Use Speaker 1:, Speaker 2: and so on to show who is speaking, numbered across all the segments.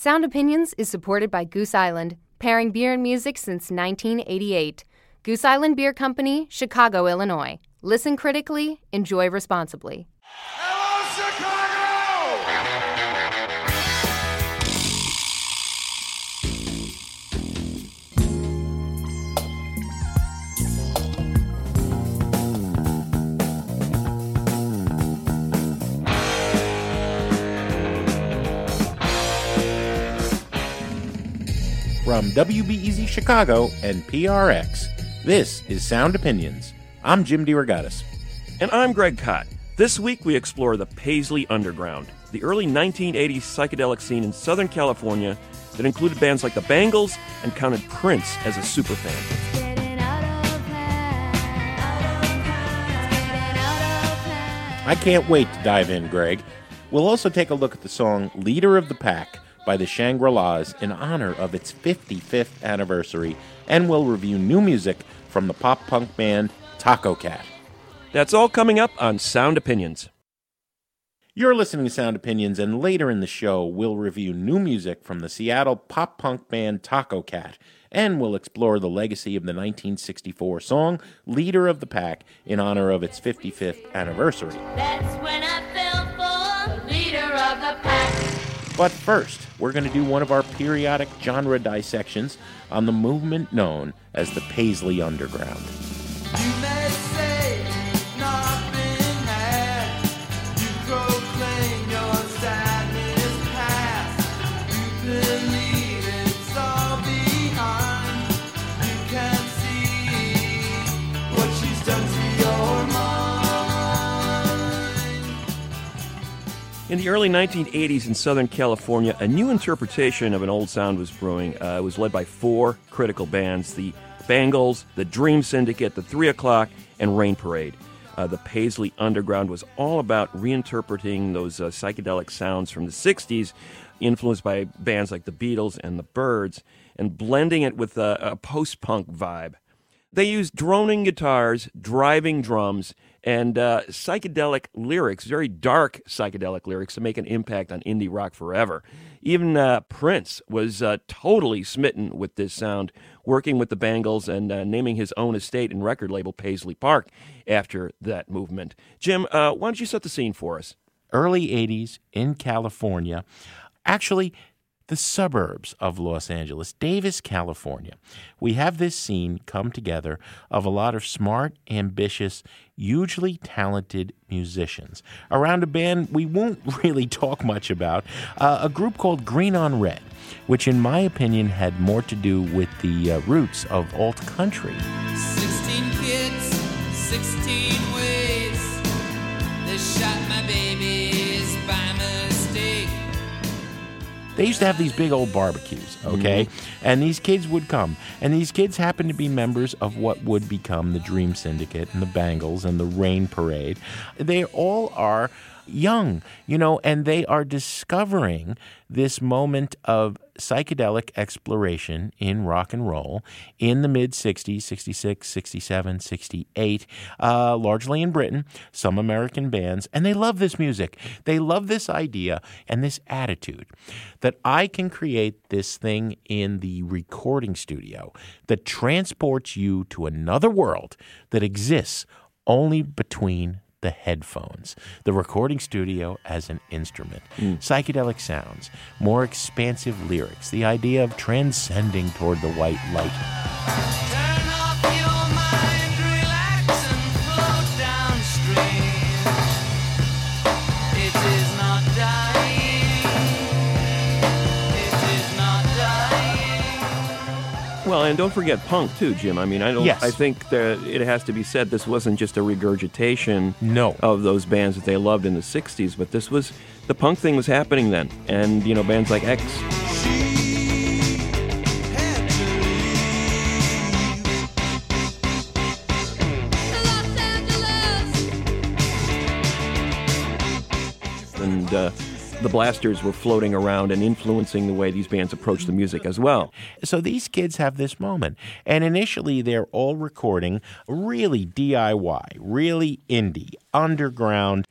Speaker 1: Sound Opinions is supported by Goose Island, pairing beer and music since 1988. Goose Island Beer Company, Chicago, Illinois. Listen critically, enjoy responsibly.
Speaker 2: From WBEZ Chicago and PRX, this is Sound Opinions. I'm Jim DeRogatis.
Speaker 3: And I'm Greg Kot. This week we explore the Paisley Underground, the early 1980s psychedelic scene in Southern California that included bands like the Bangles and counted Prince as a superfan.
Speaker 2: I can't wait to dive in, Greg. We'll also take a look at the song Leader of the Pack by the Shangri-Las in honor of its 55th anniversary, and we'll review new music from the pop punk band Tacocat.
Speaker 3: That's all coming up on Sound Opinions.
Speaker 2: You're listening to Sound Opinions, and later in the show, we'll review new music from the Seattle pop punk band Tacocat, and we'll explore the legacy of the 1964 song Leader of the Pack in honor of its 55th anniversary.
Speaker 4: That's when I fell for leader of the pack.
Speaker 2: But first, we're going to do one of our periodic genre dissections on the movement known as the Paisley Underground.
Speaker 3: In the early 1980s in Southern California, a new interpretation of an old sound was brewing. Uh, it was led by four critical bands the Bangles, the Dream Syndicate, the Three O'Clock, and Rain Parade. Uh, the Paisley Underground was all about reinterpreting those uh, psychedelic sounds from the 60s, influenced by bands like the Beatles and the Byrds, and blending it with a, a post punk vibe. They used droning guitars, driving drums, and uh, psychedelic lyrics, very dark psychedelic lyrics, to make an impact on indie rock forever. Even uh, Prince was uh, totally smitten with this sound, working with the Bangles and uh, naming his own estate and record label Paisley Park after that movement. Jim, uh, why don't you set the scene for us?
Speaker 2: Early 80s in California, actually, the suburbs of Los Angeles, Davis, California. We have this scene come together of a lot of smart, ambitious, hugely talented musicians around a band we won't really talk much about, uh, a group called Green on Red, which, in my opinion, had more to do with the uh, roots of alt country.
Speaker 5: 16 kids, 16 They
Speaker 2: used to have these big old barbecues, mm-hmm. okay? And these kids would come. And these kids happened to be members of what would become the Dream Syndicate and the Bangles and the Rain Parade. They all are young, you know, and they are discovering this moment of psychedelic exploration in rock and roll in the mid 60s, 66, 67, 68, uh, largely in Britain, some American bands, and they love this music. They love this idea and this attitude that I can create this thing in the recording studio that transports you to another world that exists only between the headphones, the recording studio as an instrument, hmm. psychedelic sounds, more expansive lyrics, the idea of transcending toward the white light.
Speaker 3: Well, and don't forget punk too, Jim. I mean, I don't.
Speaker 2: Yes.
Speaker 3: I think that it has to be said this wasn't just a regurgitation
Speaker 2: No.
Speaker 3: of those bands that they loved in the '60s, but this was the punk thing was happening then, and you know, bands like X.
Speaker 5: Had to leave.
Speaker 3: and uh, the blasters were floating around and influencing the way these bands approach the music as well.
Speaker 2: So these kids have this moment. And initially, they're all recording really DIY, really indie, underground.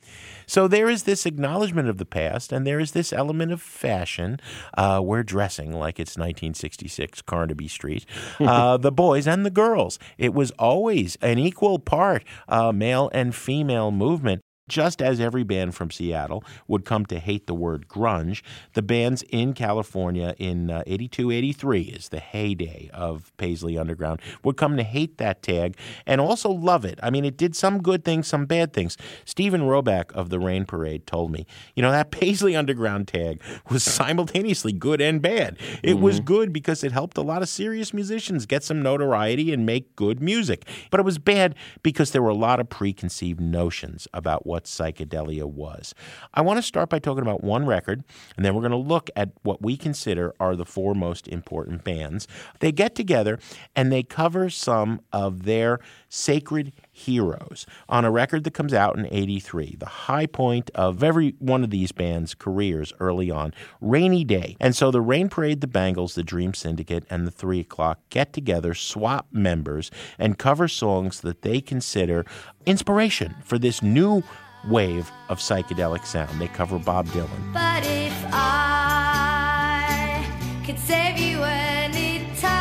Speaker 2: So there is this acknowledgement of the past, and there is this element of fashion. Uh, we're dressing like it's 1966 Carnaby Street. Uh, the boys and the girls. It was always an equal part uh, male and female movement. Just as every band from Seattle would come to hate the word grunge, the bands in California in uh, 82, 83 is the heyday of Paisley Underground, would come to hate that tag and also love it. I mean, it did some good things, some bad things. Steven Roback of the Rain Parade told me, you know, that Paisley Underground tag was simultaneously good and bad. It was good because it helped a lot of serious musicians get some notoriety and make good music. But it was bad because there were a lot of preconceived notions about what psychedelia was. I want to start by talking about one record, and then we're going to look at what we consider are the four most important bands. They get together and they cover some of their sacred heroes on a record that comes out in 83, the high point of every one of these bands' careers early on, Rainy Day. And so the Rain Parade, the Bangles, the Dream Syndicate, and the Three O'Clock get together, swap members, and cover songs that they consider inspiration for this new wave of psychedelic sound. They cover Bob Dylan.
Speaker 4: But if I could save you any time,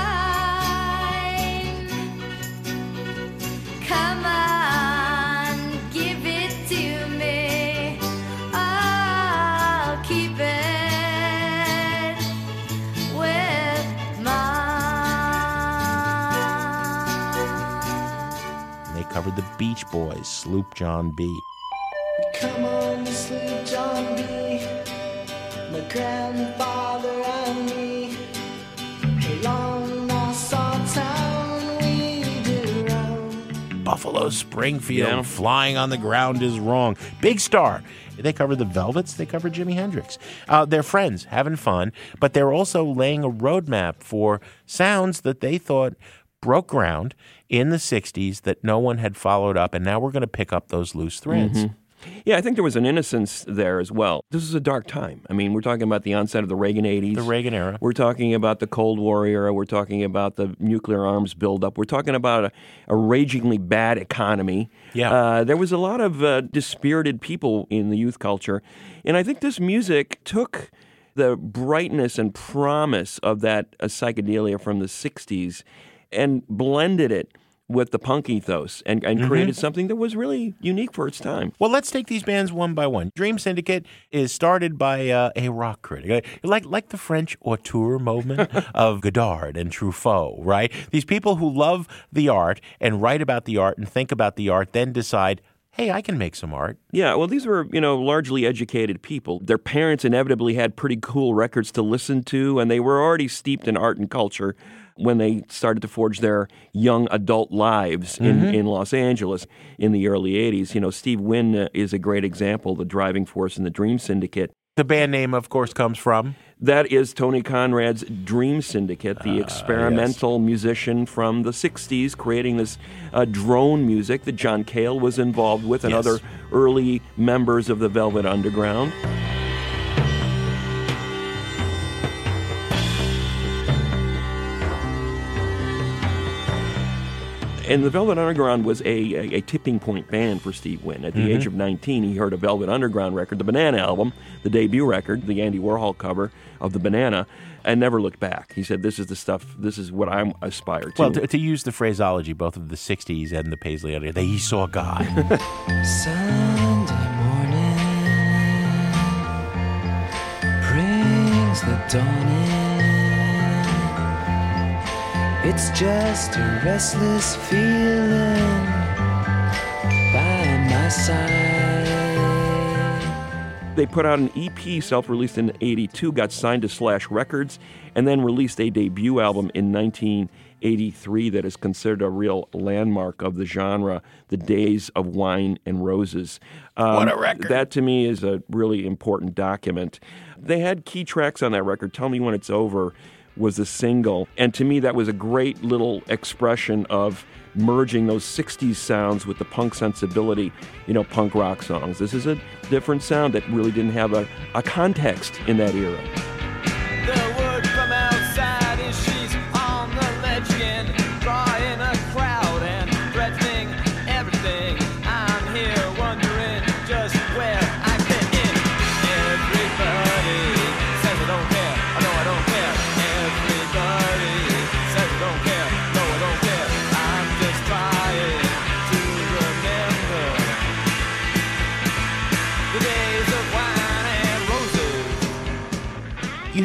Speaker 4: come on, give it to me. I'll keep it with mine.
Speaker 2: They covered the Beach Boys, Sloop John B.
Speaker 5: Come on, sleep, John B. My grandfather and me. Along Nassau town we did roam.
Speaker 2: Buffalo Springfield,
Speaker 3: Yeah.
Speaker 2: flying on the ground is wrong. Big star. They cover the Velvets. They cover Jimi Hendrix. Uh, they're friends, having fun, but they're also laying a roadmap for sounds that they thought broke ground in the 60s that no one had followed up, and now we're going to pick up those loose threads.
Speaker 3: Yeah, I think there was an innocence there as well. This is a dark time. I mean, we're talking about the onset of the Reagan 80s.
Speaker 2: The Reagan era.
Speaker 3: We're talking about the Cold War era. We're talking about the nuclear arms buildup. We're talking about a, a ragingly bad economy.
Speaker 2: Yeah.
Speaker 3: Uh, there was a lot of uh, dispirited people in the youth culture. And I think this music took the brightness and promise of that uh, psychedelia from the 60s and blended it with the punk ethos and, and
Speaker 2: Mm-hmm.
Speaker 3: created something that was really unique for its time.
Speaker 2: Well, let's take these bands one by one. Dream Syndicate is started by uh, a rock critic, Uh, like like the French auteur movement of Godard and Truffaut, right? These people who love the art and write about the art and think about the art, then decide, hey, I can make some art.
Speaker 3: Yeah, well, these were, you know, largely educated people. Their parents inevitably had pretty cool records to listen to, and they were already steeped in art and culture when they started to forge their young adult lives in, in Los Angeles in the early 80s. You know, Steve Wynn uh, is a great example, the driving force in the Dream Syndicate.
Speaker 2: The band name, of course, comes from.
Speaker 3: That is Tony Conrad's Dream Syndicate, the experimental musician from the 60s, creating this uh, drone music that John Cale was involved with and
Speaker 2: Yes.
Speaker 3: other early members of the Velvet Underground. And the Velvet Underground was a, a, a tipping point band for Steve Wynn. At the mm-hmm. age of 19, he heard a Velvet Underground record, the Banana album, the debut record, the Andy Warhol cover of the Banana, and never looked back. He said, "This is the stuff. This is what I'm aspire to."
Speaker 2: Well, to, to use the phraseology both of the 60s and the Paisley Underground, that he saw God.
Speaker 5: Sunday morning brings the dawn in. It's just a restless feeling by my side.
Speaker 3: They put out an EP self released in 82, got signed to Slash Records, and then released a debut album in 1983 that is considered a real landmark of the genre, The Days of Wine and Roses. Um,
Speaker 2: What a record.
Speaker 3: That to me is a really important document. They had key tracks on that record, Tell Me When It's Over. Was a single. And to me, that was a great little expression of merging those 60s sounds with the punk sensibility, you know, punk rock songs. This is a different sound that really didn't have a, a context in that era.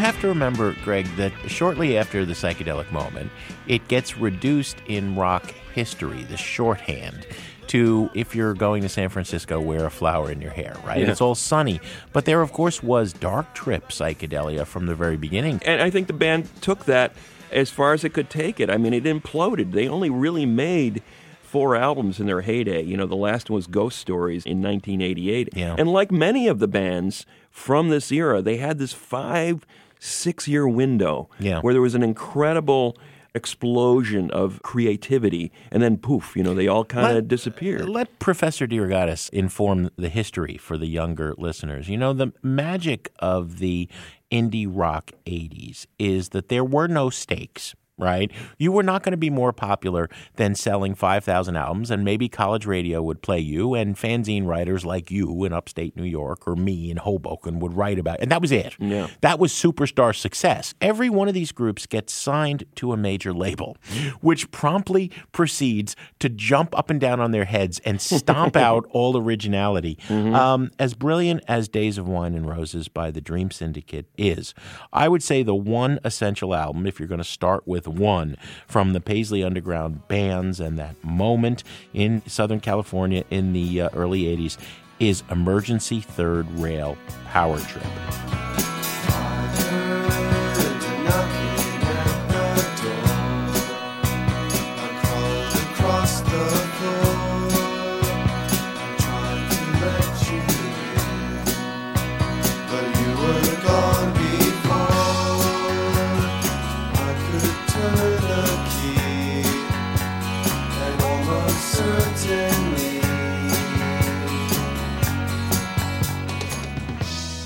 Speaker 2: Have to remember, Greg, that shortly after the psychedelic moment, it gets reduced in rock history, the shorthand, to if you're going to San Francisco, wear a flower in your hair, right?
Speaker 3: Yeah.
Speaker 2: It's all sunny. But there, of course, was dark trip psychedelia from the very beginning.
Speaker 3: And I think the band took that as far as it could take it. I mean, it imploded. They only really made four albums in their heyday. You know, the last one was Ghost Stories in 1988.
Speaker 2: Yeah.
Speaker 3: And like many of the bands from this era, they had this five, six year window
Speaker 2: Yeah.
Speaker 3: where there was an incredible explosion of creativity and then poof you know they all kind of disappeared
Speaker 2: Let Professor DeRogatis inform the history for the younger listeners. You know, the magic of the indie rock 80s is that there were no stakes. Right? You were not going to be more popular than selling 5,000 albums, and maybe college radio would play you, and fanzine writers like you in upstate New York or me in Hoboken would write about it. And that was it.
Speaker 3: Yeah.
Speaker 2: That was superstar success. Every one of these groups gets signed to a major label, which promptly proceeds to jump up and down on their heads and stomp out all originality. Um, as brilliant as Days of Wine and Roses by the Dream Syndicate is, I would say the one essential album, if you're going to start with one from the Paisley Underground bands and that moment in Southern California in the uh, early 80s, is Emergency Third Rail Power Trip.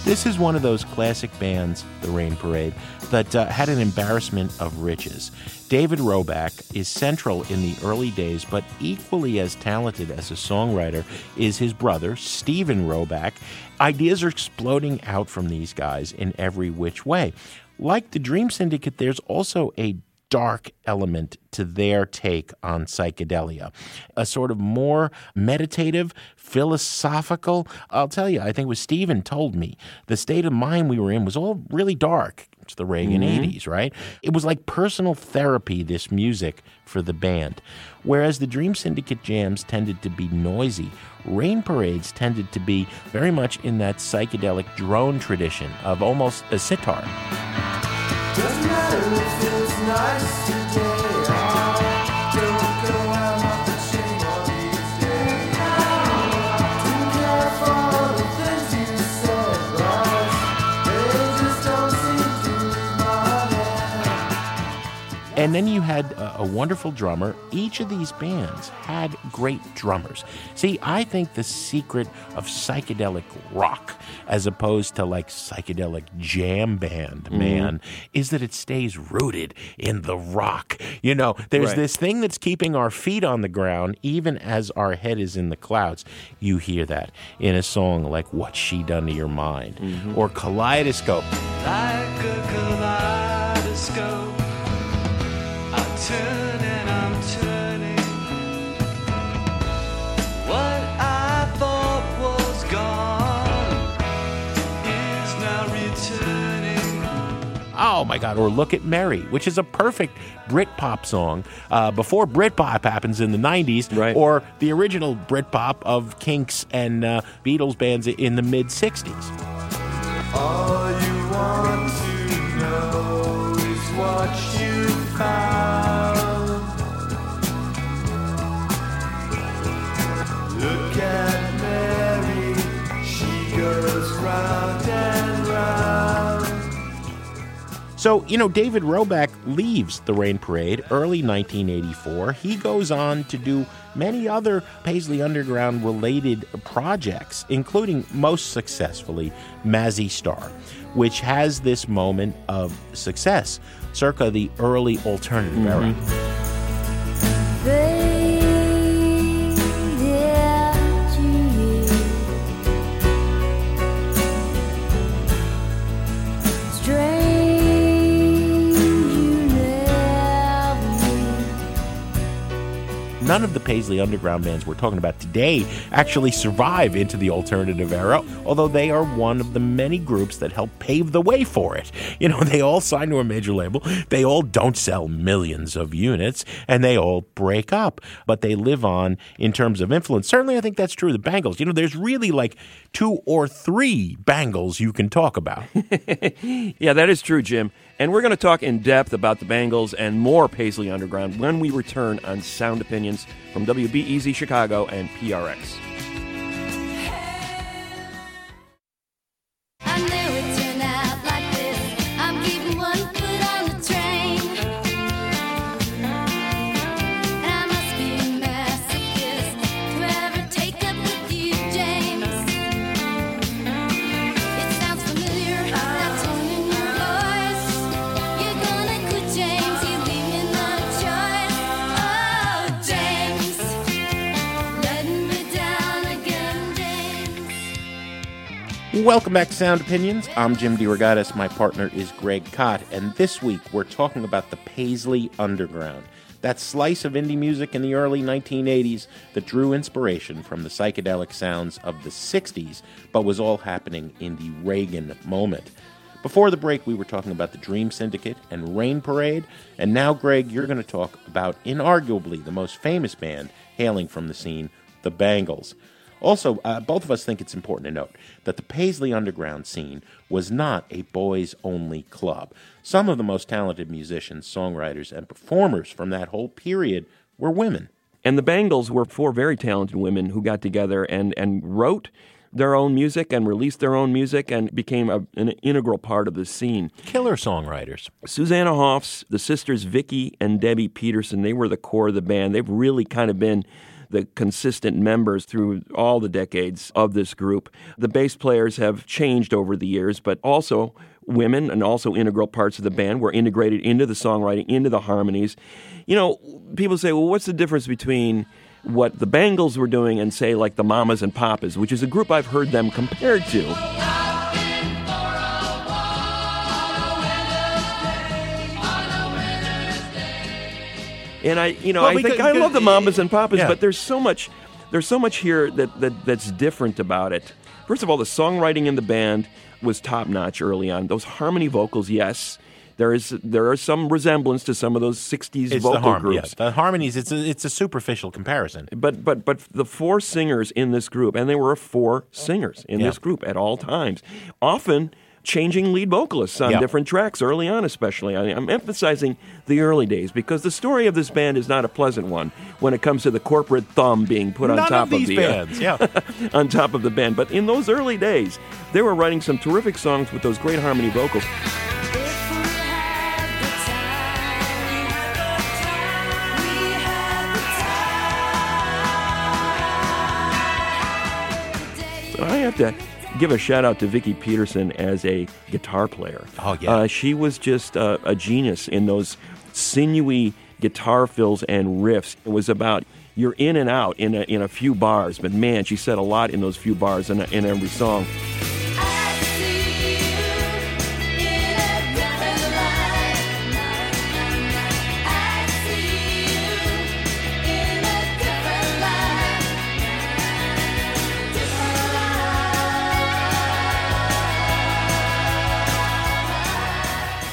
Speaker 2: This is one of those classic bands, the Rain Parade, that uh, had an embarrassment of riches. David Roback is central in the early days, but equally as talented as a songwriter is his brother, Steven Roback. Ideas are exploding out from these guys in every which way. Like the Dream Syndicate, there's also a dark element to their take on psychedelia. A sort of more meditative, philosophical. I'll tell you, I think what Stephen told me, the state of mind we were in was all really dark. It's the Reagan mm-hmm. 80s, right? It was like personal therapy, this music for the band. Whereas the Dream Syndicate jams tended to be noisy, Rain Parades tended to be very much in that psychedelic drone tradition of almost a sitar.
Speaker 5: mais.
Speaker 2: And then you had a, a wonderful drummer. Each of these bands had great drummers. See, I think the secret of psychedelic rock, as opposed to like psychedelic jam band, mm-hmm. man, is that it stays rooted in the rock. You know, there's
Speaker 3: Right.
Speaker 2: this thing that's keeping our feet on the ground, even as our head is in the clouds. You hear that in a song like What She Done to Your Mind mm-hmm. or Kaleidoscope.
Speaker 5: Like a kaleidoscope,
Speaker 2: my God! Or look at Mary, which is a perfect Britpop song uh, before Britpop happens in the '90s,
Speaker 3: Right.
Speaker 2: or the original Britpop of Kinks and uh, Beatles bands in the mid '60s. So, you know, David Roback leaves the Rain Parade early 1984. He goes on to do many other Paisley Underground related projects, including most successfully Mazzy Star, which has this moment of success circa the early alternative era. Mm-hmm. None of the Paisley Underground bands we're talking about today actually survive into the alternative era, although they are one of the many groups that helped pave the way for it. You know, they all sign to a major label, they all don't sell millions of units, and they all break up, but they live on in terms of influence. Certainly, I think that's true of the Bangles. You know, there's really like two or three Bangles you can talk about.
Speaker 3: Yeah, that is true, Jim. And we're going to talk in depth about the Bangles and more Paisley Underground when we return on Sound Opinions from WBEZ Chicago and PRX.
Speaker 2: Welcome back to Sound Opinions. I'm Jim DeRogatis. My partner is Greg Kot. And this week we're talking about the Paisley Underground, that slice of indie music in the early 1980s that drew inspiration from the psychedelic sounds of the 60s, but was all happening in the Reagan moment. Before the break, we were talking about the Dream Syndicate and Rain Parade. And now, Greg, you're going to talk about inarguably the most famous band hailing from the scene, the Bangles. Also, uh, both of us think it's important to note that the Paisley Underground scene was not a boys only club. Some of the most talented musicians, songwriters, and performers from that whole period were women.
Speaker 3: And the Bangles were four very talented women who got together and, and wrote their own music and released their own music and became a, an integral part of the scene.
Speaker 2: Killer songwriters.
Speaker 3: Susanna Hoffs, the sisters Vicki and Debbie Peterson, they were the core of the band. They've really kind of been the consistent members through all the decades of this group. The bass players have changed over the years, but also women and also integral parts of the band were integrated into the songwriting, into the harmonies. You know, people say, well, what's the difference between what the Bangles were doing and say like the Mamas and Papas, which is a group I've heard them compared to. And I, you know,
Speaker 2: Well,
Speaker 3: I think I love the Mamas and Papas,
Speaker 2: Yeah.
Speaker 3: but there's so much, there's so much here that, that that's different about it. First of all, the songwriting in the band was top notch early on. Those harmony vocals, yes, There is there are some resemblance to some of those '60s
Speaker 2: It's
Speaker 3: vocal
Speaker 2: the harmony.
Speaker 3: groups.
Speaker 2: Yes, the harmonies. It's a, it's a superficial comparison.
Speaker 3: But but but the four singers in this group, and there were four singers in
Speaker 2: Yeah.
Speaker 3: this group at all times, often changing lead vocalists on
Speaker 2: Yeah.
Speaker 3: different tracks early on, especially. I, I'm emphasizing the early days because the story of this band is not a pleasant one when it comes to the corporate thumb being put on top
Speaker 2: of these
Speaker 3: the uh,
Speaker 2: yeah.
Speaker 3: on top of the band. But in those early days, they were writing some terrific songs with those great harmony vocals.
Speaker 4: If we had the time, we had the time.
Speaker 3: I have to give a shout out to Vicki Peterson as a guitar player.
Speaker 2: Oh, yeah.
Speaker 3: uh, she was just uh, a genius in those sinewy guitar fills and riffs. It was about you're in and out in a, in a few bars, but man, she said a lot in those few bars in, in every song.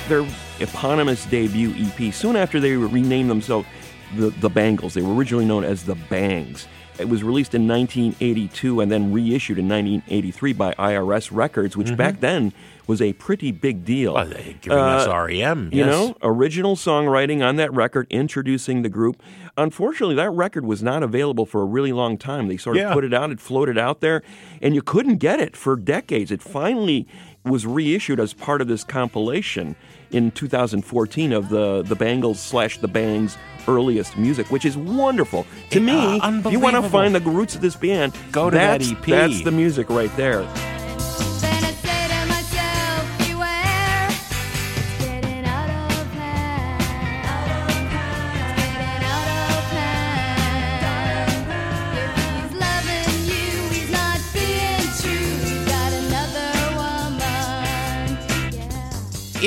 Speaker 3: Their eponymous debut EP. Soon after they renamed themselves the, the Bangles, they were originally known as the Bangs. It was released in 1982 and then reissued in 1983 by IRS Records, which back then was a pretty big deal.
Speaker 2: Well, giving us
Speaker 3: Uh,
Speaker 2: REM.
Speaker 3: You
Speaker 2: yes.
Speaker 3: know, original songwriting on that record, introducing the group. Unfortunately, that record was not available for a really long time. They sort of
Speaker 2: Yeah.
Speaker 3: put it out, it floated out there, and you couldn't get it for decades. It finally was reissued as part of this compilation in 2014 of the the Bangles slash the Bangs earliest music, which is wonderful. To
Speaker 2: Uh,
Speaker 3: me, you want to find the roots of this band.
Speaker 2: Go to that EP.
Speaker 3: That's the music right there.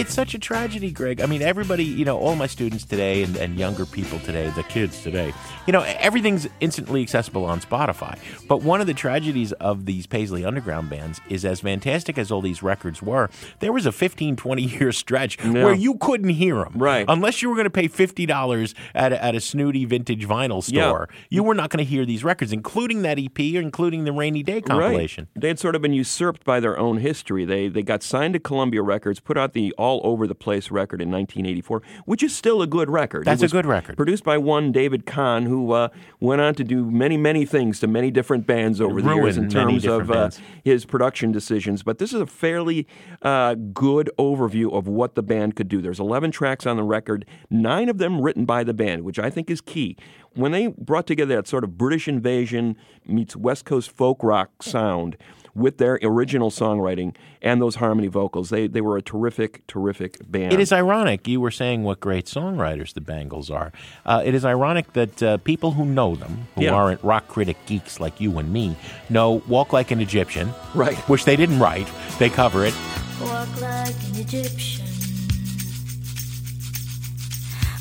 Speaker 4: It's
Speaker 2: such a tragedy, Greg. I mean, everybody, you know, all my students today and, and younger people today, the kids today, you know, everything's instantly accessible on Spotify. But one of the tragedies of these Paisley Underground bands is as fantastic as all these records were, there was a 15, 20 year stretch where you couldn't hear them.
Speaker 3: Right.
Speaker 2: Unless you were going to pay $50 at a, at a snooty vintage vinyl
Speaker 3: Yeah.
Speaker 2: store, you were not going to hear these records, including that EP or including the Rainy Day compilation.
Speaker 3: Right. They had sort of been usurped by their own history. They they got signed to Columbia Records, put out the All Over the Place record in 1984, which is still a good record.
Speaker 2: That's a good record.
Speaker 3: Produced by one David Kahne, who uh, went on to do many many things to many different bands over the years in terms of uh, his production decisions. But this is a fairly uh, good overview of what the band could do. There's 11 tracks on the record, nine of them written by the band, which I think is key. When they brought together that sort of British invasion meets West Coast folk rock sound with their original songwriting and those harmony vocals, they, they were a terrific, terrific band.
Speaker 2: It is ironic. You were saying what great songwriters the Bangles are. Uh, it is ironic that uh, people who know them, who
Speaker 3: Yeah.
Speaker 2: aren't rock critic geeks like you and me, know "Walk Like an Egyptian,"
Speaker 3: Right.
Speaker 2: Which they didn't write. They cover it.
Speaker 4: Walk like an Egyptian.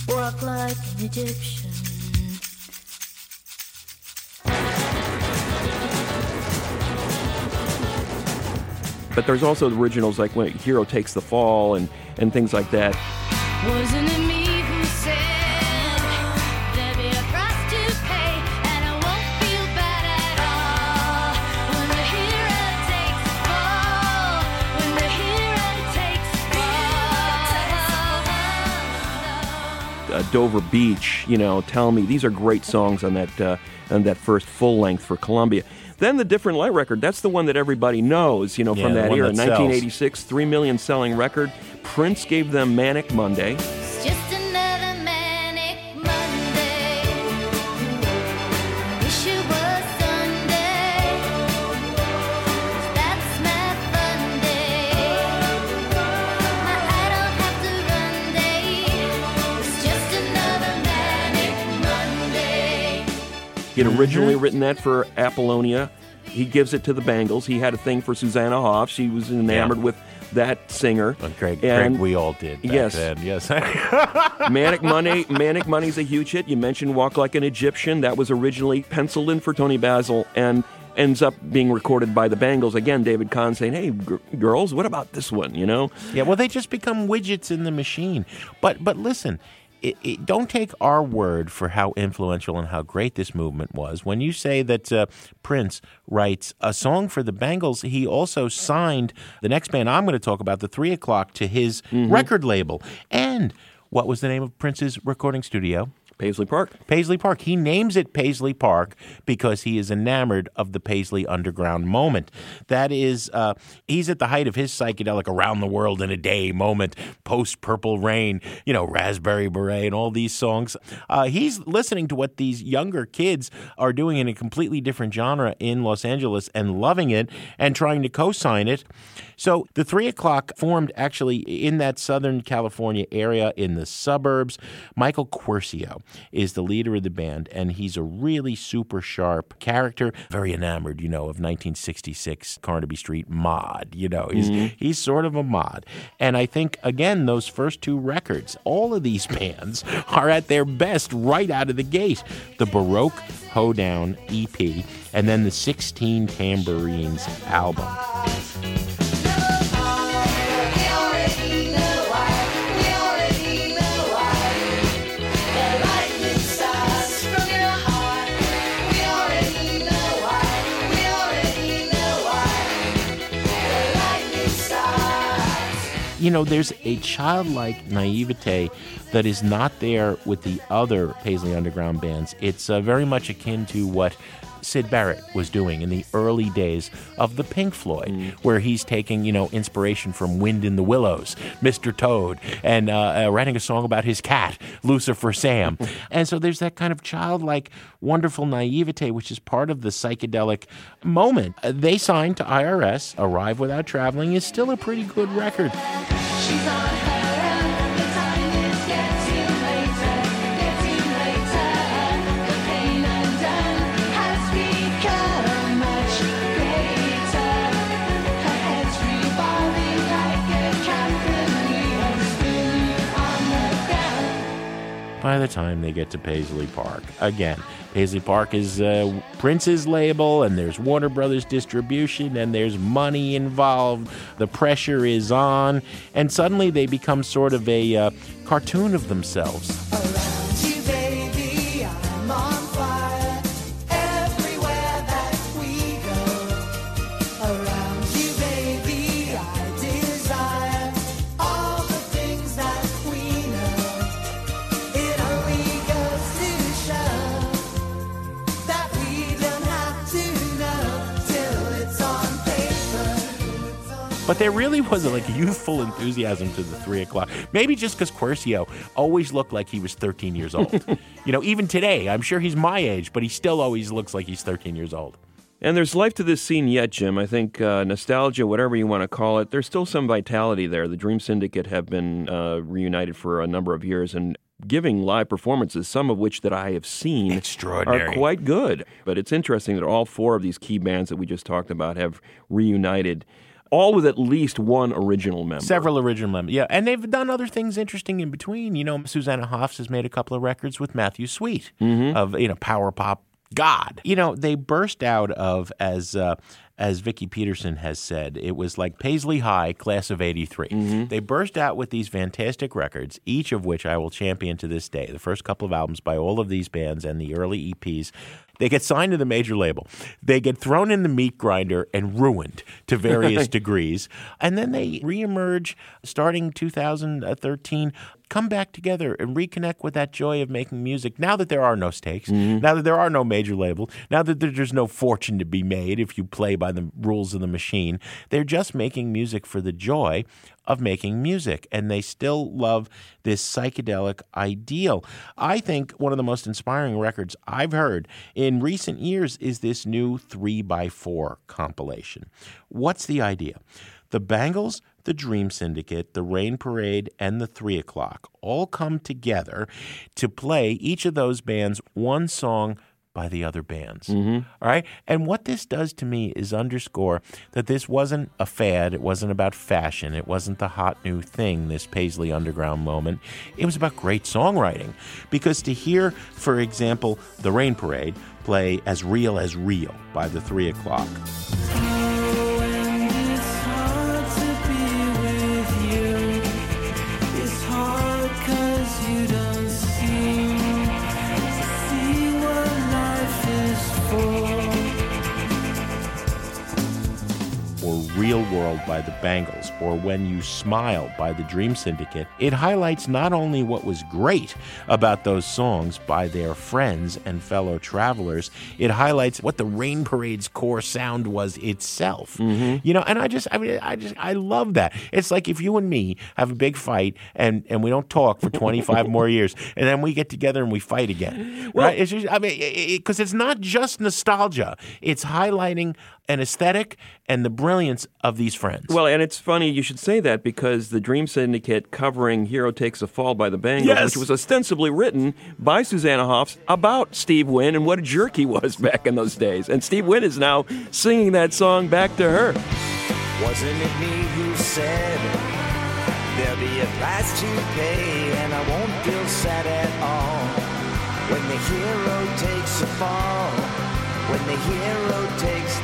Speaker 4: Walk like an Egyptian.
Speaker 3: But there's also the originals like when Hero Takes the Fall and, and things like that.
Speaker 4: Wasn't it me who said there'd be a price to pay and I won't feel bad at all when the hero takes the fall? When the hero takes the fall.
Speaker 3: uh, Dover Beach, you know, Tell Me. These are great songs on that uh, on that first full length for Columbia. Then the Different Light record. That's the one that everybody knows, you know,
Speaker 2: Yeah,
Speaker 3: from that era.
Speaker 2: that sells.
Speaker 3: 1986, three million selling record. Prince gave them Manic Monday. He had originally
Speaker 2: Mm-hmm.
Speaker 3: written that for Apollonia. He gives it to the Bangles. He had a thing for Susanna Hoff. She was enamored
Speaker 2: Yeah.
Speaker 3: with that singer.
Speaker 2: Greg,
Speaker 3: And
Speaker 2: Greg, we all did.
Speaker 3: Yes.
Speaker 2: then. Yes.
Speaker 3: Manic Monday, Manic Monday's a huge hit. You mentioned Walk Like an Egyptian. That was originally penciled in for Toni Basil and ends up being recorded by the Bangles. Again, David Kahne saying, "Hey, gr- girls, what about this one?" You know,
Speaker 2: Yeah, well, they just become widgets in the machine. But but listen, it, it, don't take our word for how influential and how great this movement was. When you say that uh, Prince writes a song for the Bangles, he also signed the next band I'm going to talk about, the Three O'clock, to his record label. And what was the name of Prince's recording studio?
Speaker 3: Paisley Park.
Speaker 2: Paisley Park. He names it Paisley Park because he is enamored of the Paisley Underground moment. That is, uh, he's at the height of his psychedelic around the world in a day moment, post Purple Rain, you know, Raspberry Beret, and all these songs. Uh, he's listening to what these younger kids are doing in a completely different genre in Los Angeles and loving it and trying to co sign it. So the three o'clock formed actually in that Southern California area in the suburbs. Michael Quercio is the leader of the band, and he's a really super sharp character, very enamored, you know, of 1966 Carnaby Street mod. You know, he's mm-hmm. he's sort of a mod. And I think again, those first two records, all of these bands are at their best right out of the gate. The Baroque Hoedown EP, and then the 16 Tambourines album. You know, there's a childlike naivete that is not there with the other Paisley Underground bands. It's uh, very much akin to what Syd Barrett was doing in the early days of the Pink Floyd, where he's taking, you know, inspiration from Wind in the Willows, Mr. Toad, and uh, uh, writing a song about his cat, Lucifer Sam. and so there's that kind of childlike, wonderful naivete, which is part of the psychedelic moment. Uh, they signed to IRS. Arrive Without Traveling is still a pretty good record. By the time they get to Paisley Park. Again, Paisley Park is uh, Prince's label, and there's Warner Brothers distribution, and there's money involved. The pressure is on, and suddenly they become sort of a uh, cartoon of themselves. But there really was a like youthful enthusiasm to the three o'clock. Maybe just because Quercio always looked like he was 13 years old. you know, even today, I'm sure he's my age, but he still always looks like he's 13 years old.
Speaker 3: And there's life to this scene yet, Jim. I think uh, nostalgia, whatever you want to call it, there's still some vitality there. The Dream Syndicate have been uh, reunited for a number of years and giving live performances, some of which that I have seen
Speaker 2: Extraordinary.
Speaker 3: are quite good. But it's interesting that all four of these key bands that we just talked about have reunited, all with at least one original member.
Speaker 2: Several original members, yeah, and they've done other things interesting in between. You know, Susanna Hoffs has made a couple of records with Matthew Sweet of you know power pop god. You know, they burst out of as. Uh, as Vicki Peterson has said, it was like Paisley High, class of 83. They burst out with these fantastic records, each of which I will champion to this day. The first couple of albums by all of these bands and the early EPs. They get signed to the major label. They get thrown in the meat grinder and ruined to various degrees. And then they reemerge starting 2013, come back together and reconnect with that joy of making music. Now that there are no stakes, mm-hmm. now that there are no major labels, now that there's no fortune to be made if you play by the rules of the machine, they're just making music for the joy of making music. And they still love this psychedelic ideal. I think one of the most inspiring records I've heard in recent years is this new 3x4 compilation. What's the idea? The Bangles, the Dream Syndicate, the Rain Parade, and the Three O'Clock all come together to play each of those bands one song by the other bands. Mm-hmm. All right? And what this does to me is underscore that this wasn't a fad, it wasn't about fashion, it wasn't the hot new thing, this Paisley Underground moment. It was about great songwriting. Because to hear, for example, the Rain Parade play As Real as Real by the Three O'Clock. Real World by the Bangles, or When You Smile by the Dream Syndicate, it highlights not only what was great about those songs by their friends and fellow travelers, it highlights what the Rain Parade's core sound was itself. Mm-hmm. You know, and I just, I mean, I just, I love that. It's like if you and me have a big fight and and we don't talk for 25 more years, and then we get together and we fight again, right? It's just, I mean, because it's not just nostalgia; it's highlighting an aesthetic and the brilliance of these friends.
Speaker 3: Well, and it's funny you should say that because the Dream Syndicate covering Hero Takes a Fall by the Bangles,
Speaker 2: Yes.
Speaker 3: which was ostensibly written by Susanna Hoffs about Steve Wynn and what a jerk he was back in those days. And Steve Wynn is now singing that song back to her.
Speaker 6: Wasn't it me who said there'll be a price to pay and I won't feel sad at all when the hero takes a fall? When the hero takes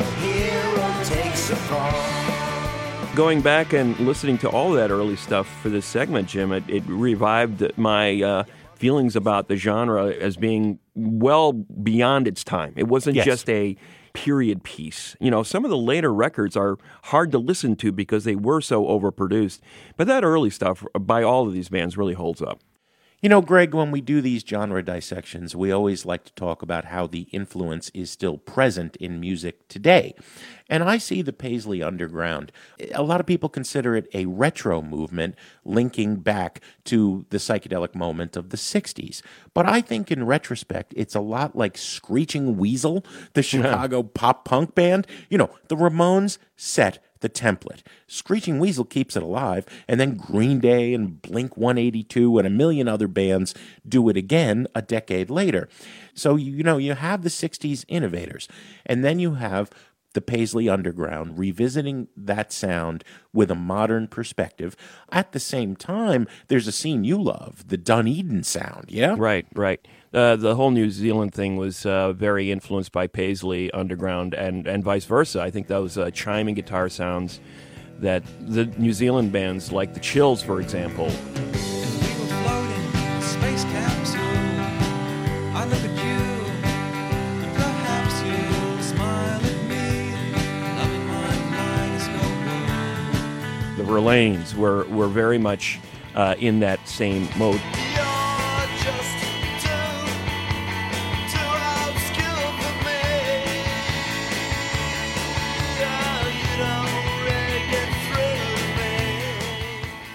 Speaker 3: Going back and listening to all that early stuff for this segment, Jim, it, it revived my uh, feelings about the genre as being well beyond its time. It wasn't
Speaker 2: Yes.
Speaker 3: just a period piece. You know, some of the later records are hard to listen to because they were so overproduced. But that early stuff by all of these bands really holds up.
Speaker 2: You know, Greg, when we do these genre dissections, we always like to talk about how the influence is still present in music today. And I see the Paisley Underground. A lot of people consider it a retro movement linking back to the psychedelic moment of the 60s. But I think in retrospect, it's a lot like Screeching Weasel, the Chicago pop punk band. You know, the Ramones set the template. Screeching Weasel keeps it alive, and then Green Day and Blink 182 and a million other bands do it again a decade later. So, you know, you have the 60s innovators, and then you have the Paisley Underground revisiting that sound with a modern perspective. At the same time, there's a scene you love, the Dunedin sound, yeah?
Speaker 3: Right, right. Uh, the whole New Zealand thing was uh, very influenced by Paisley Underground and, and vice versa. I think those uh, chiming guitar sounds that the New Zealand bands, like the Chills, for example, Verlaines were, were very much uh, in that same mode.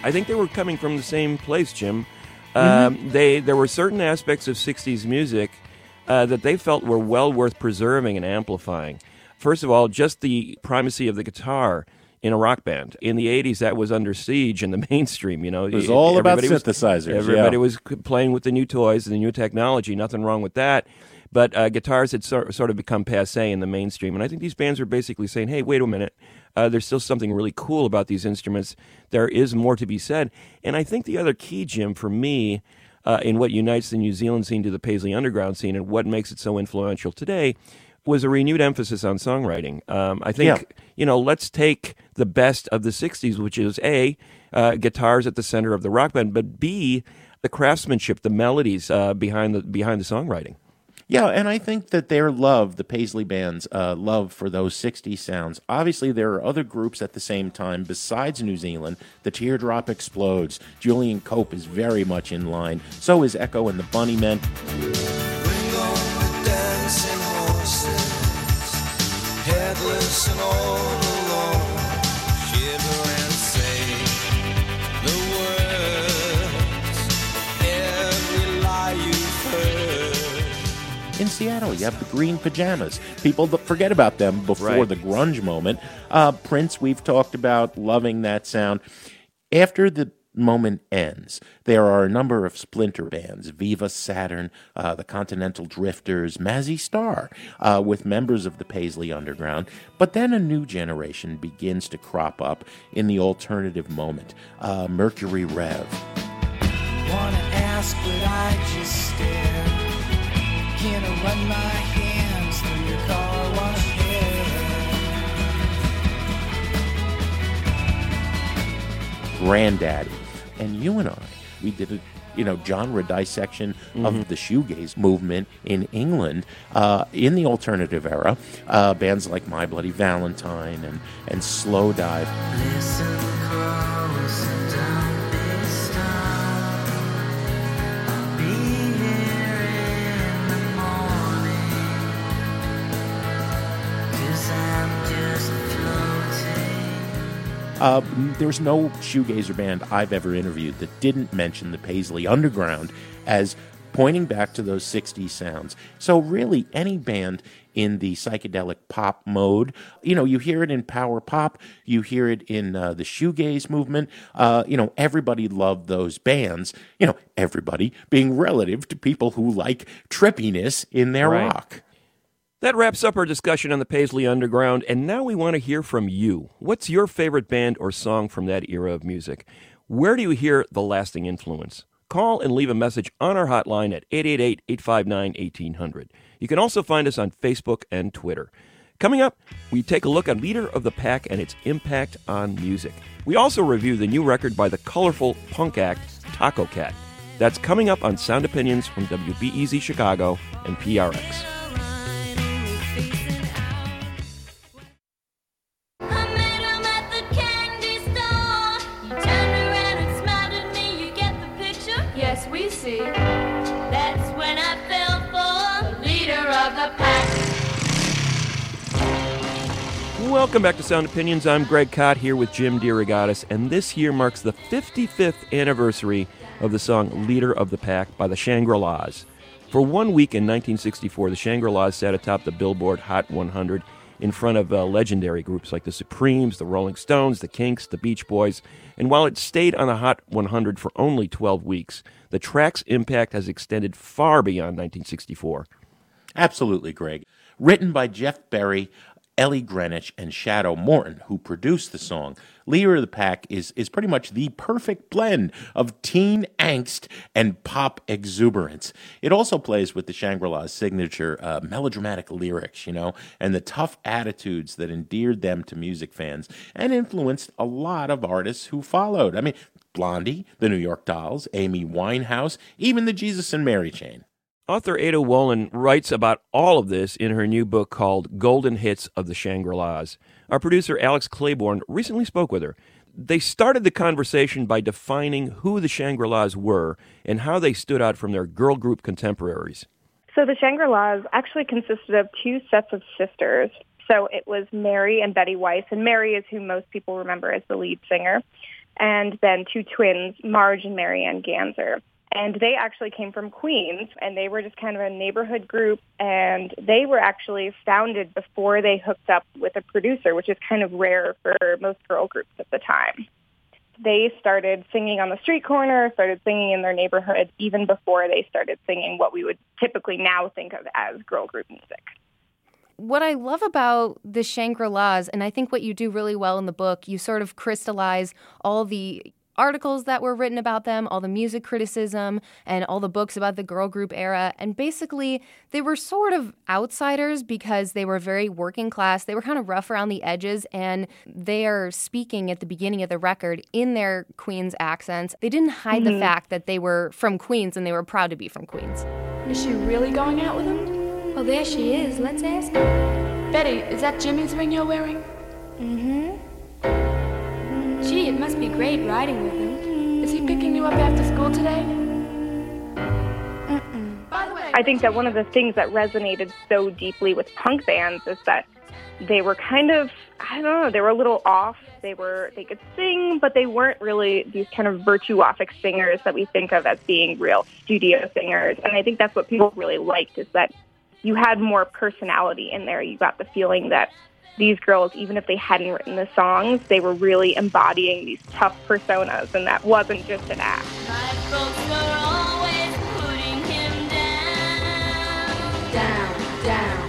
Speaker 3: I think they were coming from the same place, Jim. Um, They there were certain aspects of '60s music uh, that they felt were well worth preserving and amplifying. First of all, just the primacy of the guitar in a rock band. In the '80s, that was under siege in the mainstream. You know, it
Speaker 2: was all about synthesizers,
Speaker 3: Everybody
Speaker 2: yeah.
Speaker 3: was playing with the new toys and the new technology. Nothing wrong with that. But uh, guitars had sor- sort of become passe in the mainstream, and I think these bands are basically saying, "Hey, wait a minute, uh, there's still something really cool about these instruments. There is more to be said." And I think the other key, Jim, for me, uh, in what unites the New Zealand scene to the Paisley Underground scene, and what makes it so influential today, was a renewed emphasis on songwriting. Um, I think
Speaker 2: Yeah.
Speaker 3: you know, let's take the best of the '60s, which is a uh, guitars at the center of the rock band, but b the craftsmanship, the melodies uh, behind the behind the songwriting.
Speaker 2: Yeah, and I think that their love, the Paisley band's uh, love for those 60s sounds, obviously there are other groups at the same time besides New Zealand. The Teardrop Explodes. Julian Cope is very much in line. So is Echo and the Bunnymen.
Speaker 5: Bring
Speaker 2: In Seattle, you have the Green Pajamas. People forget about them before
Speaker 3: Right.
Speaker 2: the grunge moment. Uh, Prince, we've talked about loving that sound. After the moment ends, there are a number of splinter bands Viva Saturn, uh, the Continental Drifters, Mazzy Star, uh, with members of the Paisley Underground. But then a new generation begins to crop up in the alternative moment uh, Mercury Rev.
Speaker 5: Can I run my hands through your car wash hair?
Speaker 2: Grandaddy. And you and I, we did a you know genre dissection of the shoegaze movement in England uh, in the alternative era. Uh, bands like My Bloody Valentine and and Slowdive.
Speaker 5: Listen
Speaker 2: Uh, there's no shoegazer band I've ever interviewed that didn't mention the Paisley Underground as pointing back to those 60s sounds. So, really, any band in the psychedelic pop mode, you know, you hear it in power pop, you hear it in uh, the shoegaze movement. Uh, you know, everybody loved those bands, you know, everybody being relative to people who like trippiness in their
Speaker 3: Right.
Speaker 2: rock.
Speaker 3: That wraps up our discussion on the Paisley Underground, and now we want to hear from you. What's your favorite band or song from that era of music? Where do you hear the lasting influence? Call and leave a message on our hotline at 888 859 1800. You can also find us on Facebook and Twitter. Coming up, we take a look at Leader of the Pack and its impact on music. We also review the new record by the colorful punk act Tacocat. That's coming up on Sound Opinions from WBEZ Chicago and PRX. Welcome back to Sound Opinions. I'm Greg Kot here with Jim DeRogatis, and this year marks the 55th anniversary of the song Leader of the Pack by the Shangri-Las. For one week in 1964, the Shangri-Las sat atop the Billboard Hot 100 in front of uh, legendary groups like the Supremes, the Rolling Stones, the Kinks, the Beach Boys. And while it stayed on the Hot 100 for only 12 weeks, the track's impact has extended far beyond 1964.
Speaker 2: Absolutely, Greg. Written by Jeff Barry, Ellie Greenwich, and Shadow Morton, who produced the song. Leader of the Pack is, is pretty much the perfect blend of teen angst and pop exuberance. It also plays with the Shangri-Las' signature uh, melodramatic lyrics, you know, and the tough attitudes that endeared them to music fans and influenced a lot of artists who followed. I mean, Blondie, the New York Dolls, Amy Winehouse, even the Jesus and Mary chain.
Speaker 3: Author Ada Wolin writes about all of this in her new book called Golden Hits of the Shangri-Las. Our producer Alex Claiborne recently spoke with her. They started the conversation by defining who the Shangri-Las were and how they stood out from their girl group contemporaries.
Speaker 7: So the Shangri-La's actually consisted of two sets of sisters. So it was Mary and Betty Weiss, and Mary is who most people remember as the lead singer, and then two twins, Marge and Marianne Ganser. And they actually came from Queens, and they were just kind of a neighborhood group, and they were actually founded before they hooked up with a producer, which is kind of rare for most girl groups at the time. They started singing on the street corner, started singing in their neighborhood, even before they started singing what we would typically now think of as girl group music.
Speaker 1: what I love about the Shangri-Las, and I think what you do really well in the book, you sort of crystallize all the articles that were written about them, all the music criticism, and all the books about the girl group era. And basically, they were sort of outsiders because they were very working class. They were kind of rough around the edges, and they are speaking at the beginning of the record in their Queens accents. They didn't hide the fact that they were from Queens and they were proud to be from Queens.
Speaker 8: Is she really going out with him?
Speaker 4: Well, there she is. Let's ask her.
Speaker 8: Betty, is that Jimmy's ring you're wearing?
Speaker 4: Mm-hmm. It must be great riding with him.
Speaker 8: Is he picking you up after school today?
Speaker 7: I think that one of the things that resonated so deeply with punk bands is that they were kind of I don't know, they were a little off. They were they could sing, but they weren't really these kind of virtuosic singers that we think of as being real studio singers. And I think that's what people really liked is that you had more personality in there. You got the feeling that these girls, even if they hadn't written the songs, they were really embodying these tough personas, and that wasn't just an act.
Speaker 4: My folks are always putting him down. Down, down.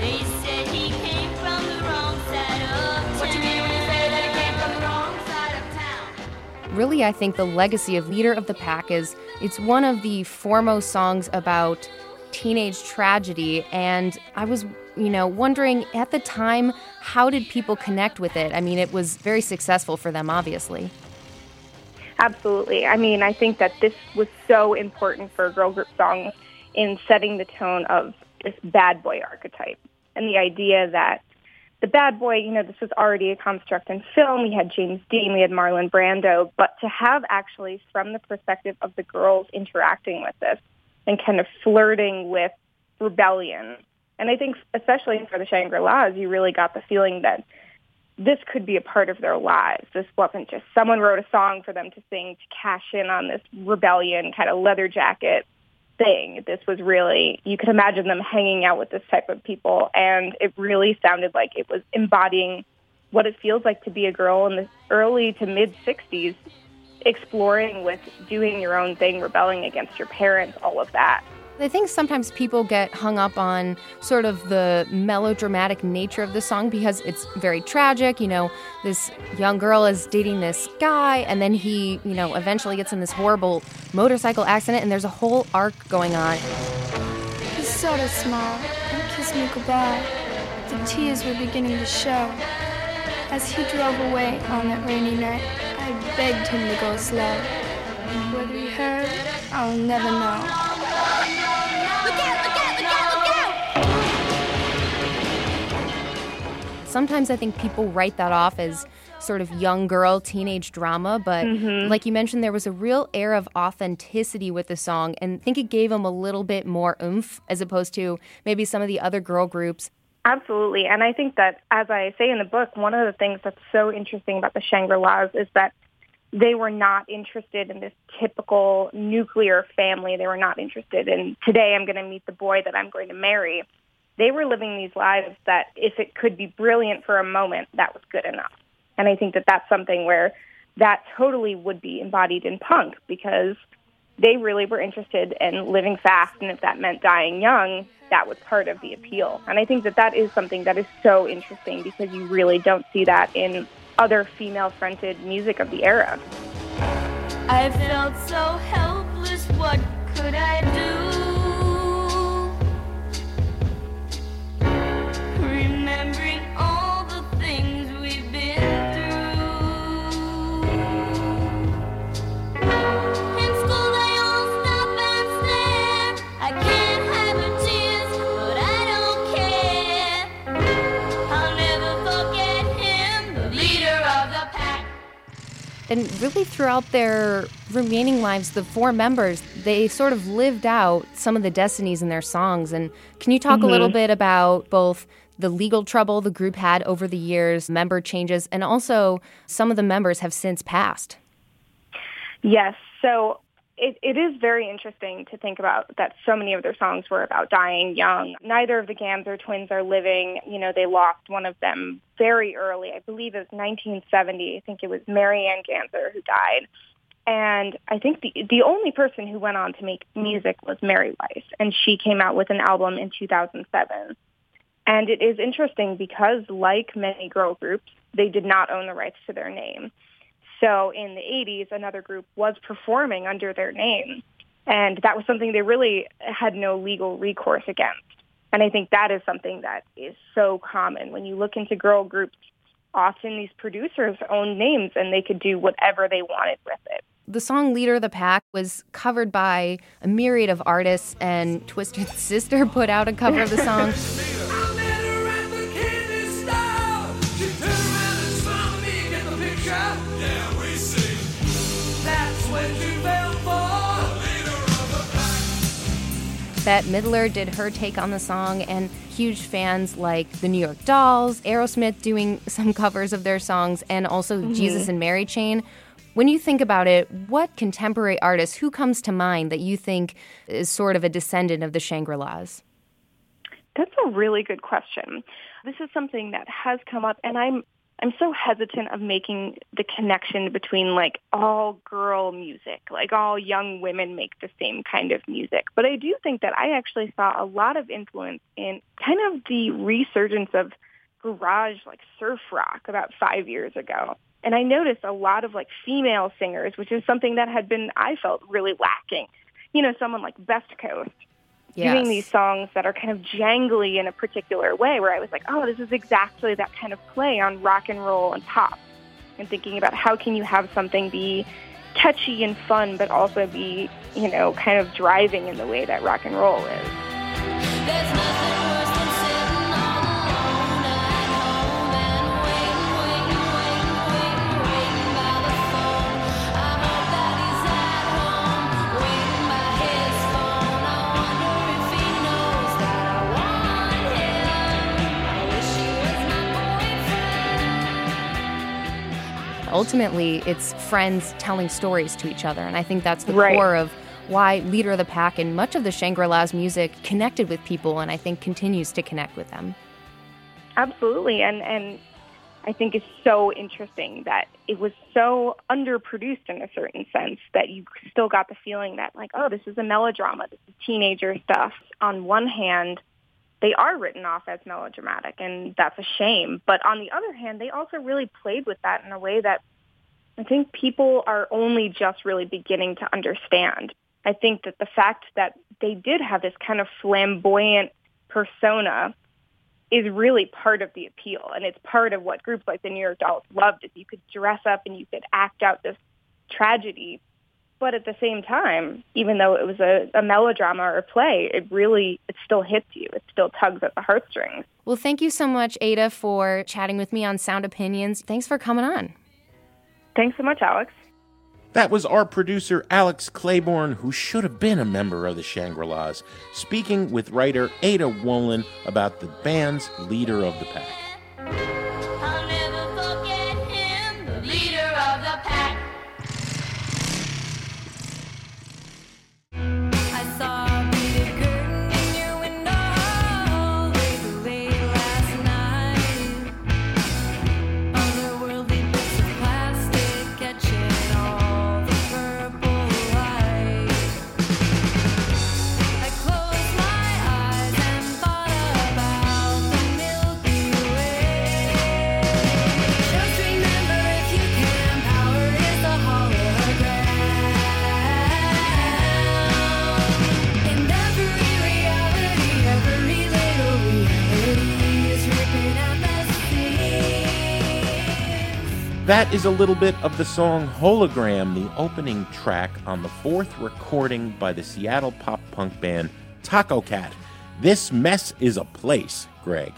Speaker 4: They said he came from the wrong side of town.
Speaker 8: what you mean when you say that he came from the wrong side of town?
Speaker 1: really i think the legacy of leader of the pack is it's one of the foremost songs about teenage tragedy and i was you know wondering at the time how did people connect with it i mean it was very successful for them obviously
Speaker 7: Absolutely. I mean, I think that this was so important for girl group songs in setting the tone of this bad boy archetype and the idea that the bad boy, you know, this was already a construct in film. We had James Dean, we had Marlon Brando, but to have actually from the perspective of the girls interacting with this and kind of flirting with rebellion. And I think especially for the Shangri-La's, you really got the feeling that this could be a part of their lives. This wasn't just someone wrote a song for them to sing to cash in on this rebellion kind of leather jacket thing. This was really, you could imagine them hanging out with this type of people. And it really sounded like it was embodying what it feels like to be a girl in the early to mid 60s, exploring with doing your own thing, rebelling against your parents, all of that.
Speaker 1: I think sometimes people get hung up on sort of the melodramatic nature of the song because it's very tragic. You know, this young girl is dating this guy, and then he, you know, eventually gets in this horrible motorcycle accident, and there's a whole arc going on.
Speaker 8: He sort of smiled and kissed me goodbye. The tears were beginning to show. As he drove away on that rainy night, I begged him to go slow. Whether he heard, I'll never know.
Speaker 1: sometimes I think people write that off as sort of young girl teenage drama, but mm-hmm. like you mentioned, there was a real air of authenticity with the song, and I think it gave them a little bit more oomph as opposed to maybe some of the other girl groups.
Speaker 7: Absolutely. And I think that, as I say in the book, one of the things that's so interesting about the Shangri-Las is that they were not interested in this typical nuclear family. They were not interested in, today I'm going to meet the boy that I'm going to marry. They were living these lives that if it could be brilliant for a moment, that was good enough. And I think that that's something where that totally would be embodied in punk because they really were interested in living fast. And if that meant dying young, that was part of the appeal. And I think that that is something that is so interesting because you really don't see that in other female-fronted music of the era.
Speaker 4: I felt so helpless, what could I do? And
Speaker 1: really, throughout their remaining lives, the four members, they sort of lived out some of the destinies in their songs. And can you talk a little mm-hmm. bit about both the legal trouble the group had over the years, member changes, and also some of the members have since passed?
Speaker 7: Yes. So it, it is very interesting to think about that so many of their songs were about dying young. Neither of the Ganser twins are living. You know, they lost one of them very early. I believe it was 1970. I think it was Marianne Ganser who died. And I think the the only person who went on to make music was Mary Weiss, and she came out with an album in 2007. And it is interesting because, like many girl groups, they did not own the rights to their name. So in the 80s, another group was performing under their name. And that was something they really had no legal recourse against. And I think that is something that is so common. When you look into girl groups, often these producers own names and they could do whatever they wanted with it.
Speaker 1: The song Leader of the Pack was covered by a myriad of artists, and Twisted Sister put out a cover of the song. Bette Midler did her take on the song, and huge fans like the New York Dolls, Aerosmith doing some covers of their songs, and also mm-hmm. Jesus and Mary Chain. When you think about it, what contemporary artist, who comes to mind that you think is sort of a descendant of the Shangri-Las?
Speaker 7: That's a really good question. This is something that has come up, and I'm I'm so hesitant of making the connection between like all girl music, like all young women make the same kind of music. But I do think that I actually saw a lot of influence in kind of the resurgence of garage like surf rock about five years ago. And I noticed a lot of like female singers, which is something that had been I felt really lacking. You know, someone like Best Coast doing these songs that are kind of jangly in a particular way where I was like, oh, this is exactly that kind of play on rock and roll and pop. And thinking about how can you have something be catchy and fun, but also be, you know, kind of driving in the way that rock and roll is.
Speaker 1: Ultimately, it's friends telling stories to each other, and I think that's the
Speaker 7: Right.
Speaker 1: core of why Leader of the Pack and much of the Shangri-Las music connected with people, and I think continues to connect with them.
Speaker 7: Absolutely, and and I think it's so interesting that it was so underproduced in a certain sense that you still got the feeling that like, oh, this is a melodrama, this is teenager stuff. On one hand, they are written off as melodramatic, and that's a shame. But on the other hand, they also really played with that in a way that I think people are only just really beginning to understand. I think that the fact that they did have this kind of flamboyant persona is really part of the appeal and it's part of what groups like the New York Dolls loved is you could dress up and you could act out this tragedy but at the same time, even though it was a, a melodrama or a play, it really it still hits you. It still tugs at the heartstrings.
Speaker 1: Well, thank you so much, Ada, for chatting with me on Sound Opinions. Thanks for coming on.
Speaker 7: Thanks so much, Alex.
Speaker 2: That was our producer, Alex Claiborne, who should have been a member of the Shangri-Las, speaking with writer Ada Wolin about the band's leader of the pack. That is a little bit of the song Hologram, the opening track on the fourth recording by the Seattle pop punk band Tacocat. This mess is a place, Greg.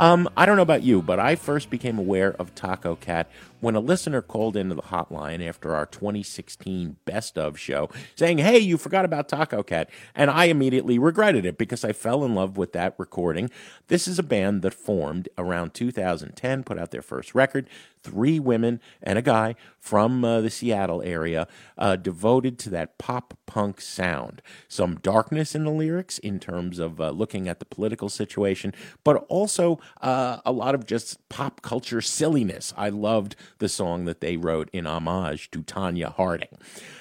Speaker 2: Um, I don't know about you, but I first became aware of Tacocat when a listener called into the hotline after our 2016 Best of show saying, Hey, you forgot about Tacocat. And I immediately regretted it because I fell in love with that recording. This is a band that formed around 2010, put out their first record. Three women and a guy from uh, the Seattle area uh, devoted to that pop punk sound. Some darkness in the lyrics in terms of uh, looking at the political situation, but also uh, a lot of just pop culture silliness. I loved the song that they wrote in homage to Tonya Harding.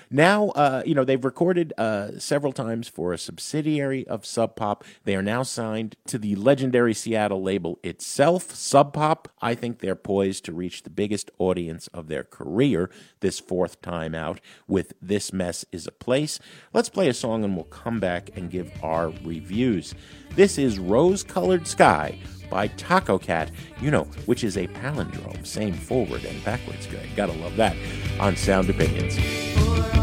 Speaker 2: Now, uh, you know, they've recorded uh, several times for a subsidiary of Sub Pop. They are now signed to the legendary Seattle label itself, Sub Pop. I think they're poised to reach the biggest audience of their career this fourth time out with This Mess is a Place. Let's play a song and we'll come back and give our reviews. This is Rose Colored Sky by Tacocat, you know, which is a palindrome, same forward and backwards. Good. Gotta love that on Sound Opinions.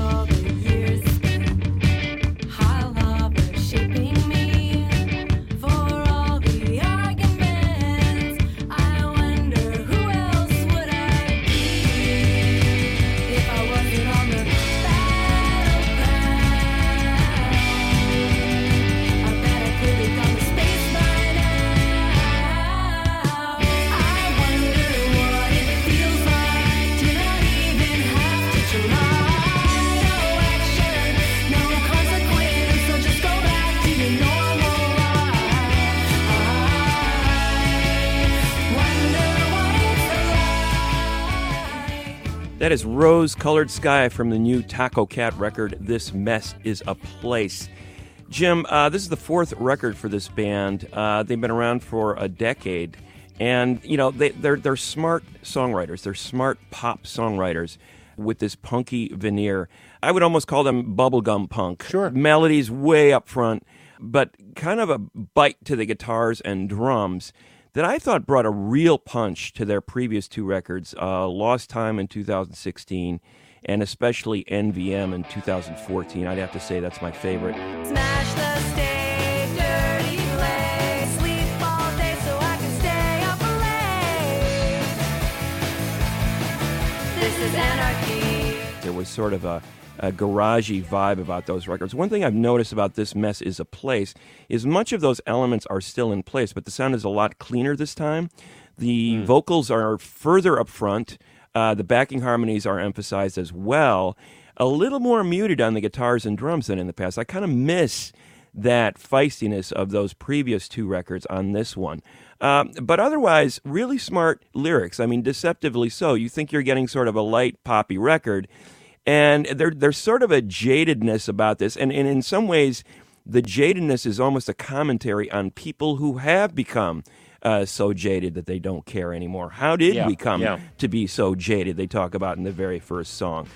Speaker 3: That is Rose Colored Sky from the new Tacocat record, This Mess is a Place. Jim, uh, this is the fourth record for this band. Uh, they've been around for a decade. And, you know, they, they're, they're smart songwriters. They're smart pop songwriters with this punky veneer. I would almost call them bubblegum punk.
Speaker 2: Sure.
Speaker 3: Melodies way up front, but kind of a bite to the guitars and drums that I thought brought a real punch to their previous two records, uh, Lost Time in 2016 and especially NVM in 2014. I'd have to say that's my favorite.
Speaker 4: Smash the stage, dirty play. Sleep all day so I can stay up late. This is anarchy.
Speaker 3: There was sort of a, a garagey vibe about those records. One thing I've noticed about this mess is a place is much of those elements are still in place, but the sound is a lot cleaner this time. The vocals are further up front. Uh, the backing harmonies are emphasized as well. A little more muted on the guitars and drums than in the past. I kind of miss that feistiness of those previous two records on this one. Um, but otherwise, really smart lyrics. I mean, deceptively so. You think you're getting sort of a light poppy record, and there, there's sort of a jadedness about this. And, and in some ways, the jadedness is almost a commentary on people who have become uh, so jaded that they don't care anymore. How did
Speaker 2: Yeah,
Speaker 3: we come
Speaker 2: yeah.
Speaker 3: to be so jaded? They talk about in the very first song.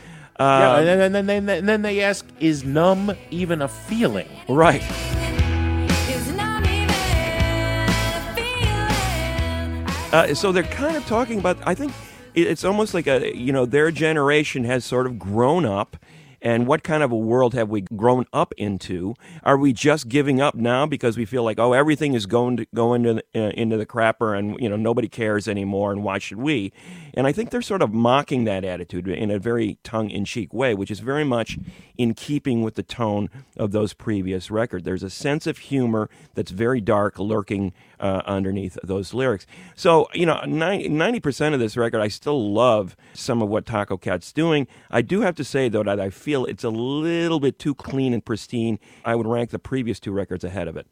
Speaker 2: Yeah,
Speaker 3: Uh,
Speaker 2: and then, and, then, and, then, and then they ask, is numb even a feeling?
Speaker 3: right.
Speaker 4: Is not even a feeling.
Speaker 3: Uh, so they're kind of talking about. I think it- it's almost like a you know their generation has sort of grown up, And what kind of a world have we grown up into? Are we just giving up now because we feel like, oh, everything is going to go into the, uh, into the crapper, and you know nobody cares anymore, and why should we? And I think they're sort of mocking that attitude in a very tongue-in-cheek way, which is very much in keeping with the tone of those previous records. There's a sense of humor that's very dark lurking uh, underneath those lyrics. So, you know, 90 percent of this record, I still love some of what Tacocat's doing. I do have to say though that I feel it's a little bit too clean and pristine. I would rank the previous two records ahead of it.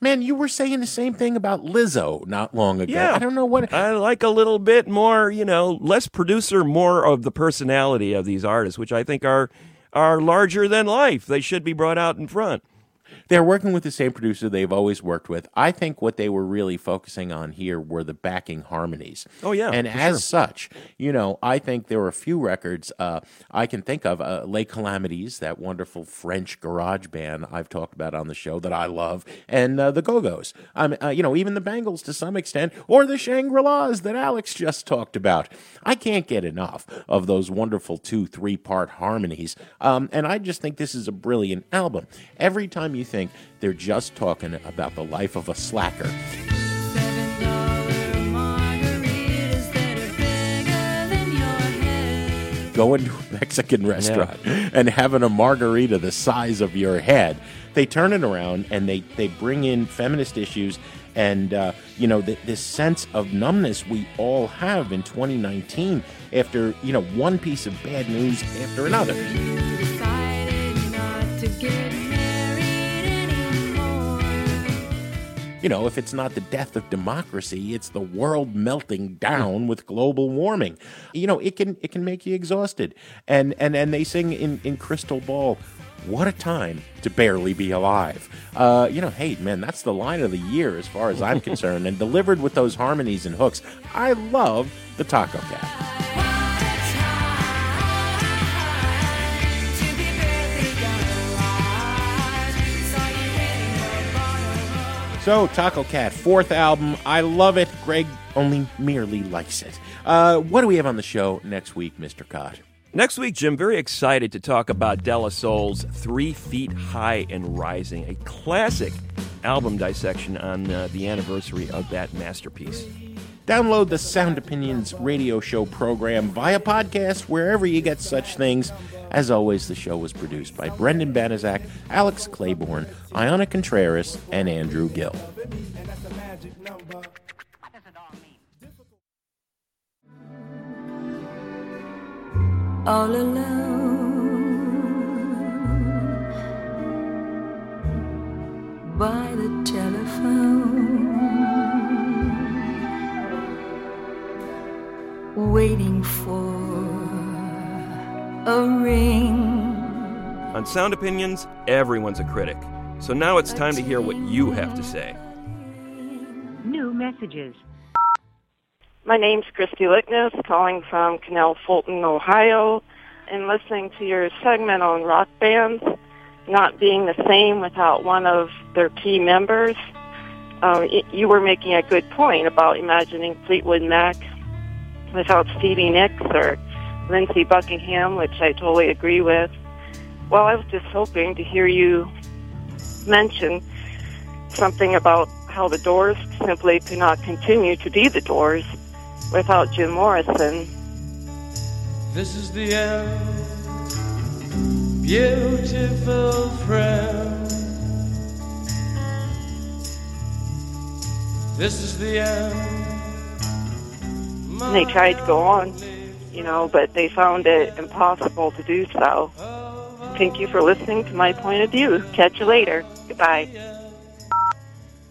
Speaker 2: Man, you were saying the same thing about Lizzo not long ago.
Speaker 3: Yeah.
Speaker 2: I don't know what.
Speaker 3: I like a little bit more, you know, less producer, more of the personality of these artists, which I think are are larger than life. They should be brought out in front.
Speaker 2: They're working with the same producer they've always worked with. I think what they were really focusing on here were the backing harmonies.
Speaker 3: Oh, yeah,
Speaker 2: and as
Speaker 3: sure.
Speaker 2: such, you know, I think there were a few records uh, I can think of. Uh, Les Calamities, that wonderful French garage band I've talked about on the show that I love, and uh, the Go Go's. Um, uh, you know, even the Bangles to some extent, or the Shangri-Las that Alex just talked about. I can't get enough of those wonderful two, three part harmonies. Um, and I just think this is a brilliant album. Every time you think they're just talking about the life of a slacker, going to a Mexican restaurant and having a margarita the size of your head. They turn it around and they, they bring in feminist issues and, uh, you know, th- this sense of numbness we all have in 2019 after, you know, one piece of bad news after another. You know, if it's not the death of democracy, it's the world melting down with global warming. You know, it can it can make you exhausted. And and and they sing in in Crystal Ball, what a time to barely be alive. Uh, you know, hey man, that's the line of the year as far as I'm concerned. And delivered with those harmonies and hooks, I love the Tacocat. So, Tacocat, fourth album. I love it. Greg only merely likes it. Uh, what do we have on the show next week, Mr. Kot?
Speaker 3: Next week, Jim, very excited to talk about De La Soul's Three Feet High and Rising, a classic album dissection on uh, the anniversary of that masterpiece.
Speaker 2: Download the Sound Opinions radio show program via podcast wherever you get such things. As always, the show was produced by Brendan Banaszak, Alex Claiborne, Ayana Contreras, and Andrew Gill.
Speaker 9: all alone by the telephone, waiting for a ring.
Speaker 3: On Sound Opinions, everyone's a critic. So now it's time to hear what you have to say.
Speaker 10: New messages.
Speaker 11: My name's Christy Lickness, calling from Canal Fulton, Ohio, and listening to your segment on rock bands not being the same without one of their key members. Um, you were making a good point about imagining Fleetwood Mac without Stevie Nicks or Lindsey Buckingham, which I totally agree with. Well, I was just hoping to hear you mention something about how the Doors simply could not continue to be the Doors without Jim Morrison.
Speaker 5: This is the end, beautiful friend. This is the end.
Speaker 11: And they tried to go on, you know, but they found it impossible to do so. Thank you for listening to my point of view. Catch you later. Goodbye.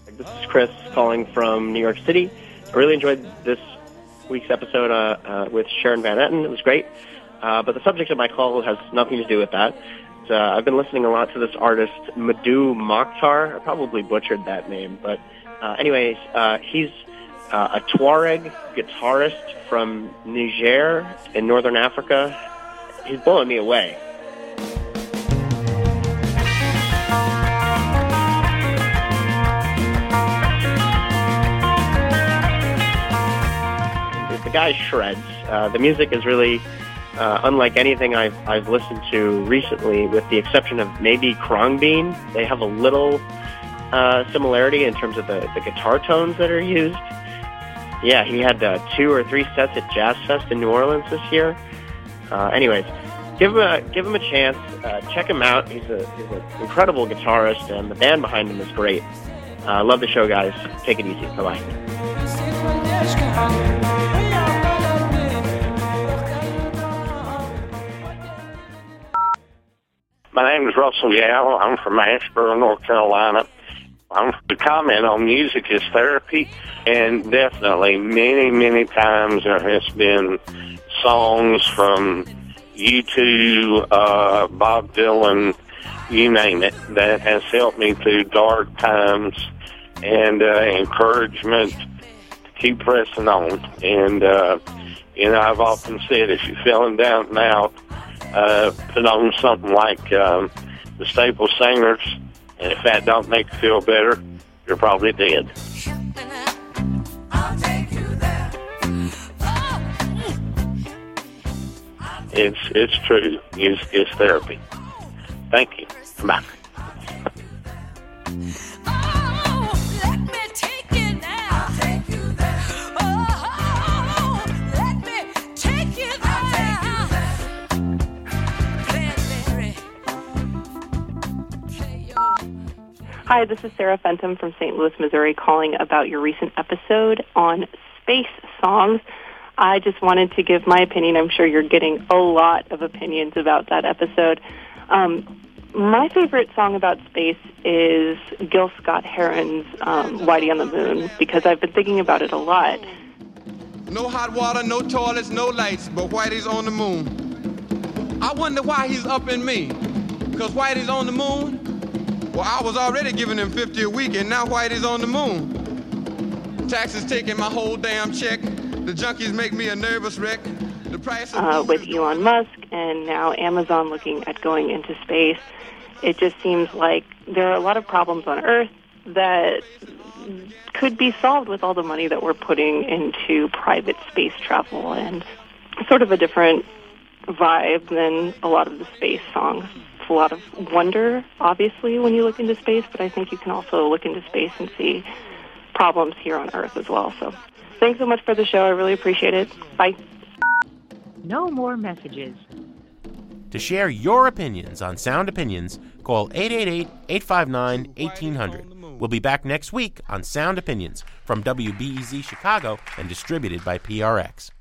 Speaker 12: This is Chris calling from New York City. I really enjoyed this week's episode uh, uh, with Sharon Van Etten. It was great. Uh, but the subject of my call has nothing to do with that. Uh, I've been listening a lot to this artist, Mdou Moctar. I probably butchered that name. But uh, anyways, uh, he's uh, a Tuareg guitarist from Niger in northern Africa. He's blowing me away. the guy shreds. Uh, the music is really uh, unlike anything I've, I've listened to recently, with the exception of maybe Khruangbin. They have a little uh, similarity in terms of the, the guitar tones that are used. Yeah, he had uh, two or three sets at Jazz Fest in New Orleans this year. Uh, anyways, give him a give him a chance. Uh, check him out. He's a he's an incredible guitarist, and the band behind him is great. Uh, love the show, guys. Take it easy. Bye bye.
Speaker 13: My name is Russell Yao. I'm from Asheboro, North Carolina. I'm to comment on music is therapy, and definitely many, many times there has been songs from U2, uh, Bob Dylan, you name it, that has helped me through dark times and uh, encouragement to keep pressing on. And uh, you know, I've often said if you're feeling down and out, uh, put on something like um, the Staple Singers, and if that don't make you feel better, you're probably dead. It's it's true. It's, it's therapy. Thank you. Bye.
Speaker 11: Hi, this is Sarah Fenton from St. Louis, Missouri, calling about your recent episode on space songs. I just wanted to give my opinion. I'm sure you're getting a lot of opinions about that episode. Um, my favorite song about space is Gil Scott Heron's um, Whitey on the Moon because I've been thinking about it a lot.
Speaker 14: No hot water, no toilets, no lights, but Whitey's on the moon. I wonder why he's up in me. Because Whitey's on the moon? Well, I was already giving him 50 a week, and now Whitey's on the moon. Taxes taking my whole damn check. The junkies make me a nervous wreck. The price
Speaker 11: uh, with Elon Musk and now Amazon looking at going into space. It just seems like there are a lot of problems on Earth that could be solved with all the money that we're putting into private space travel and sort of a different vibe than a lot of the space songs. It's a lot of wonder, obviously, when you look into space, but I think you can also look into space and see problems here on Earth as well. So thanks so much for the show. I really appreciate it. Bye.
Speaker 10: No more messages.
Speaker 2: To share your opinions on Sound Opinions, call 888 859 1800. We'll be back next week on Sound Opinions from WBEZ Chicago and distributed by PRX.